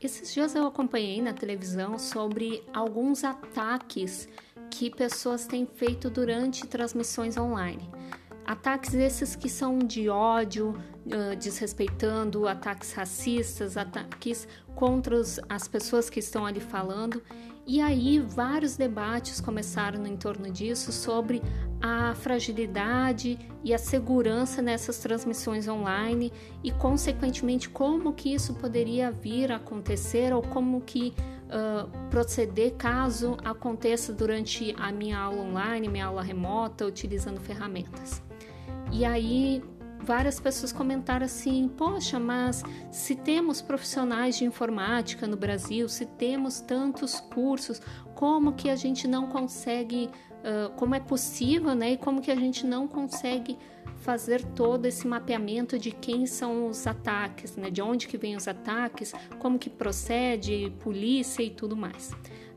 esses dias eu acompanhei na televisão sobre alguns ataques que pessoas têm feito durante transmissões online. Ataques esses que são de ódio, desrespeitando, ataques racistas, ataques contra as pessoas que estão ali falando. E aí vários debates começaram em torno disso sobre a fragilidade e a segurança nessas transmissões online e consequentemente como que isso poderia vir a acontecer ou como que uh, proceder caso aconteça durante a minha aula online, minha aula remota, utilizando ferramentas. E aí várias pessoas comentaram assim: poxa, mas se temos profissionais de informática no Brasil, se temos tantos cursos, como que a gente não consegue, uh, como é possível, né? E como que a gente não consegue fazer todo esse mapeamento de quem são os ataques, né? De onde que vêm os ataques, como que procede, polícia e tudo mais.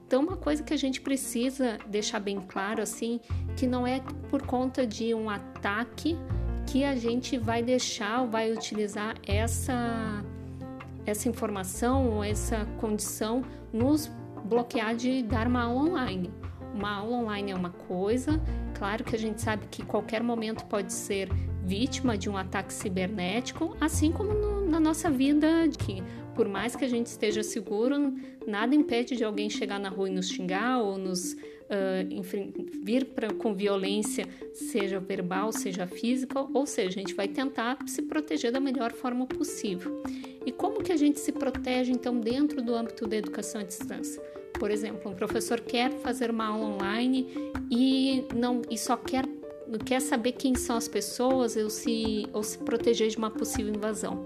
Então, uma coisa que a gente precisa deixar bem claro, assim, que não é por conta de um ataque que a gente vai deixar ou vai utilizar essa, essa informação ou essa condição nos bloquear de dar uma aula online. Uma aula online é uma coisa, claro que a gente sabe que qualquer momento pode ser vítima de um ataque cibernético, assim como no, na nossa vida, que por mais que a gente esteja seguro, nada impede de alguém chegar na rua e nos xingar ou nos uh, vir pra, com violência, seja verbal, seja física, ou seja, a gente vai tentar se proteger da melhor forma possível. E como que a gente se protege então dentro do âmbito da educação à distância? Por exemplo, um professor quer fazer uma aula online e não e só quer quer saber quem são as pessoas ou se, ou se proteger de uma possível invasão.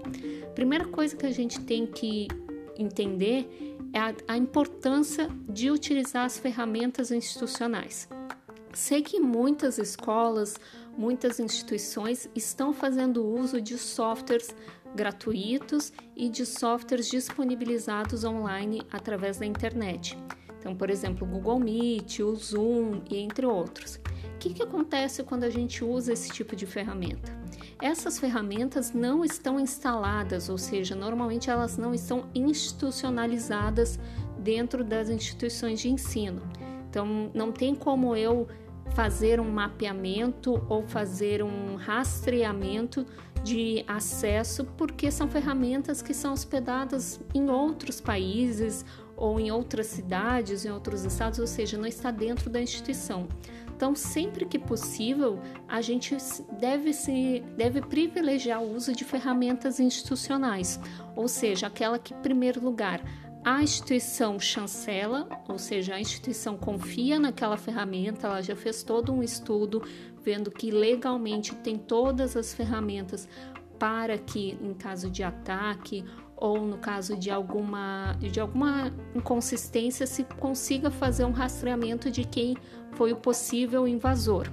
Primeira coisa que a gente tem que entender é a, a importância de utilizar as ferramentas institucionais. Sei que muitas escolas, muitas instituições estão fazendo uso de softwares gratuitos e de softwares disponibilizados online através da internet. Então, por exemplo, o Google Meet, o Zoom e entre outros. O que, que acontece quando a gente usa esse tipo de ferramenta? Essas ferramentas não estão instaladas, ou seja, normalmente elas não estão institucionalizadas dentro das instituições de ensino. Então, não tem como eu fazer um mapeamento ou fazer um rastreamento de acesso, porque são ferramentas que são hospedadas em outros países ou em outras cidades, em outros estados, ou seja, não está dentro da instituição. Então, sempre que possível, a gente deve, se, deve privilegiar o uso de ferramentas institucionais, ou seja, aquela que, em primeiro lugar, a instituição chancela, ou seja, a instituição confia naquela ferramenta, ela já fez todo um estudo vendo que legalmente tem todas as ferramentas para que, em caso de ataque ou no caso de alguma, de alguma inconsistência, se consiga fazer um rastreamento de quem foi o possível invasor.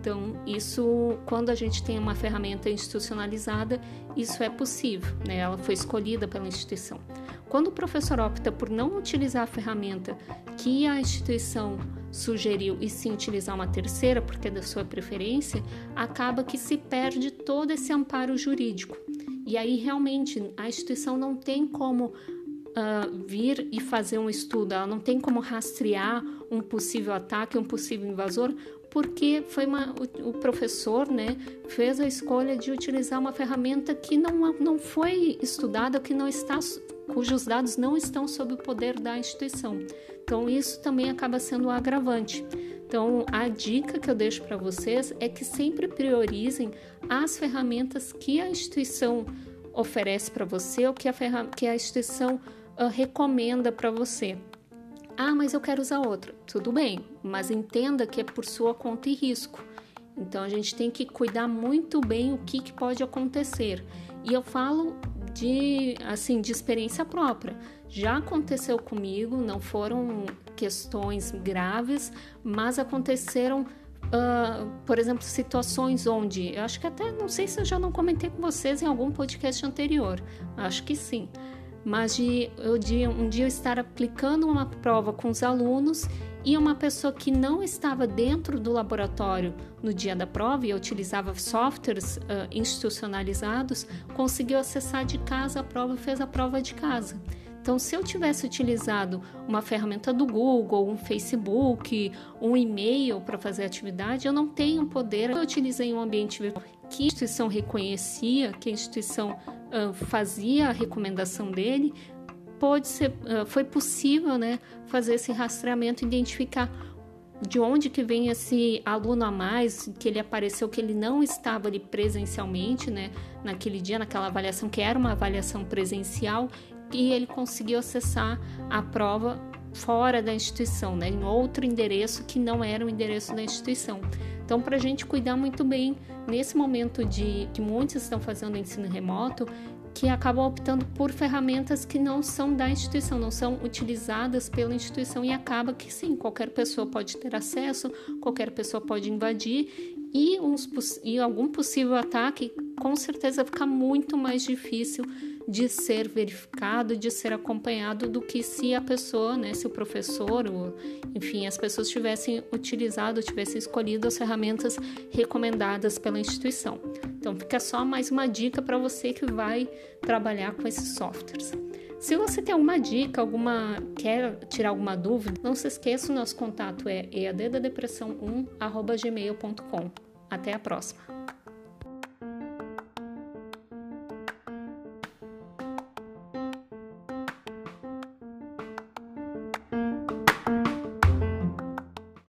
Então, isso, quando a gente tem uma ferramenta institucionalizada, isso é possível, né? ela foi escolhida pela instituição. Quando o professor opta por não utilizar a ferramenta que a instituição sugeriu e sim utilizar uma terceira, porque é da sua preferência, acaba que se perde todo esse amparo jurídico. E aí, realmente, a instituição não tem como uh, vir e fazer um estudo, ela não tem como rastrear um possível ataque, um possível invasor, porque foi uma, o, o, professor né, fez a escolha de utilizar uma ferramenta que não, não foi estudada, que não está, cujos dados não estão sob o poder da instituição. Então, isso também acaba sendo um agravante. Então, a dica que eu deixo para vocês é que sempre priorizem as ferramentas que a instituição oferece para você ou que a, que a instituição uh, recomenda para você. Ah, mas eu quero usar outra. Tudo bem, mas entenda que é por sua conta e risco. Então a gente tem que cuidar muito bem o que, que pode acontecer. E eu falo de assim de experiência própria. Já aconteceu comigo, não foram questões graves, mas aconteceram, uh, por exemplo, situações onde eu acho que até não sei se eu já não comentei com vocês em algum podcast anterior. Acho que sim mas de, eu, de um dia eu estar aplicando uma prova com os alunos e uma pessoa que não estava dentro do laboratório no dia da prova e utilizava softwares uh, institucionalizados conseguiu acessar de casa a prova e fez a prova de casa. Então, se eu tivesse utilizado uma ferramenta do Google, um Facebook, um e-mail para fazer atividade, eu não tenho poder. Eu utilizei um ambiente virtual que a instituição reconhecia, que a instituição uh, fazia a recomendação dele, pode ser, foi possível né, fazer esse rastreamento, identificar de onde que vem esse aluno a mais, que ele apareceu que ele não estava ali presencialmente, né, naquele dia, naquela avaliação que era uma avaliação presencial, e ele conseguiu acessar a prova fora da instituição, né, em outro endereço que não era o endereço da instituição. Então, para a gente cuidar muito bem nesse momento de que muitos estão fazendo ensino remoto, que acabam optando por ferramentas que não são da instituição, não são utilizadas pela instituição e acaba que sim, qualquer pessoa pode ter acesso, qualquer pessoa pode invadir e, uns, e algum possível ataque com certeza fica muito mais difícil de ser verificado, de ser acompanhado do que se a pessoa, né, se o professor, ou, enfim, as pessoas tivessem utilizado, tivessem escolhido as ferramentas recomendadas pela instituição. Então, fica só mais uma dica para você que vai trabalhar com esses softwares. Se você tem alguma dica, alguma quer tirar alguma dúvida, não se esqueça, o nosso contato é eaddadepressão1@gmail.com. Até a próxima.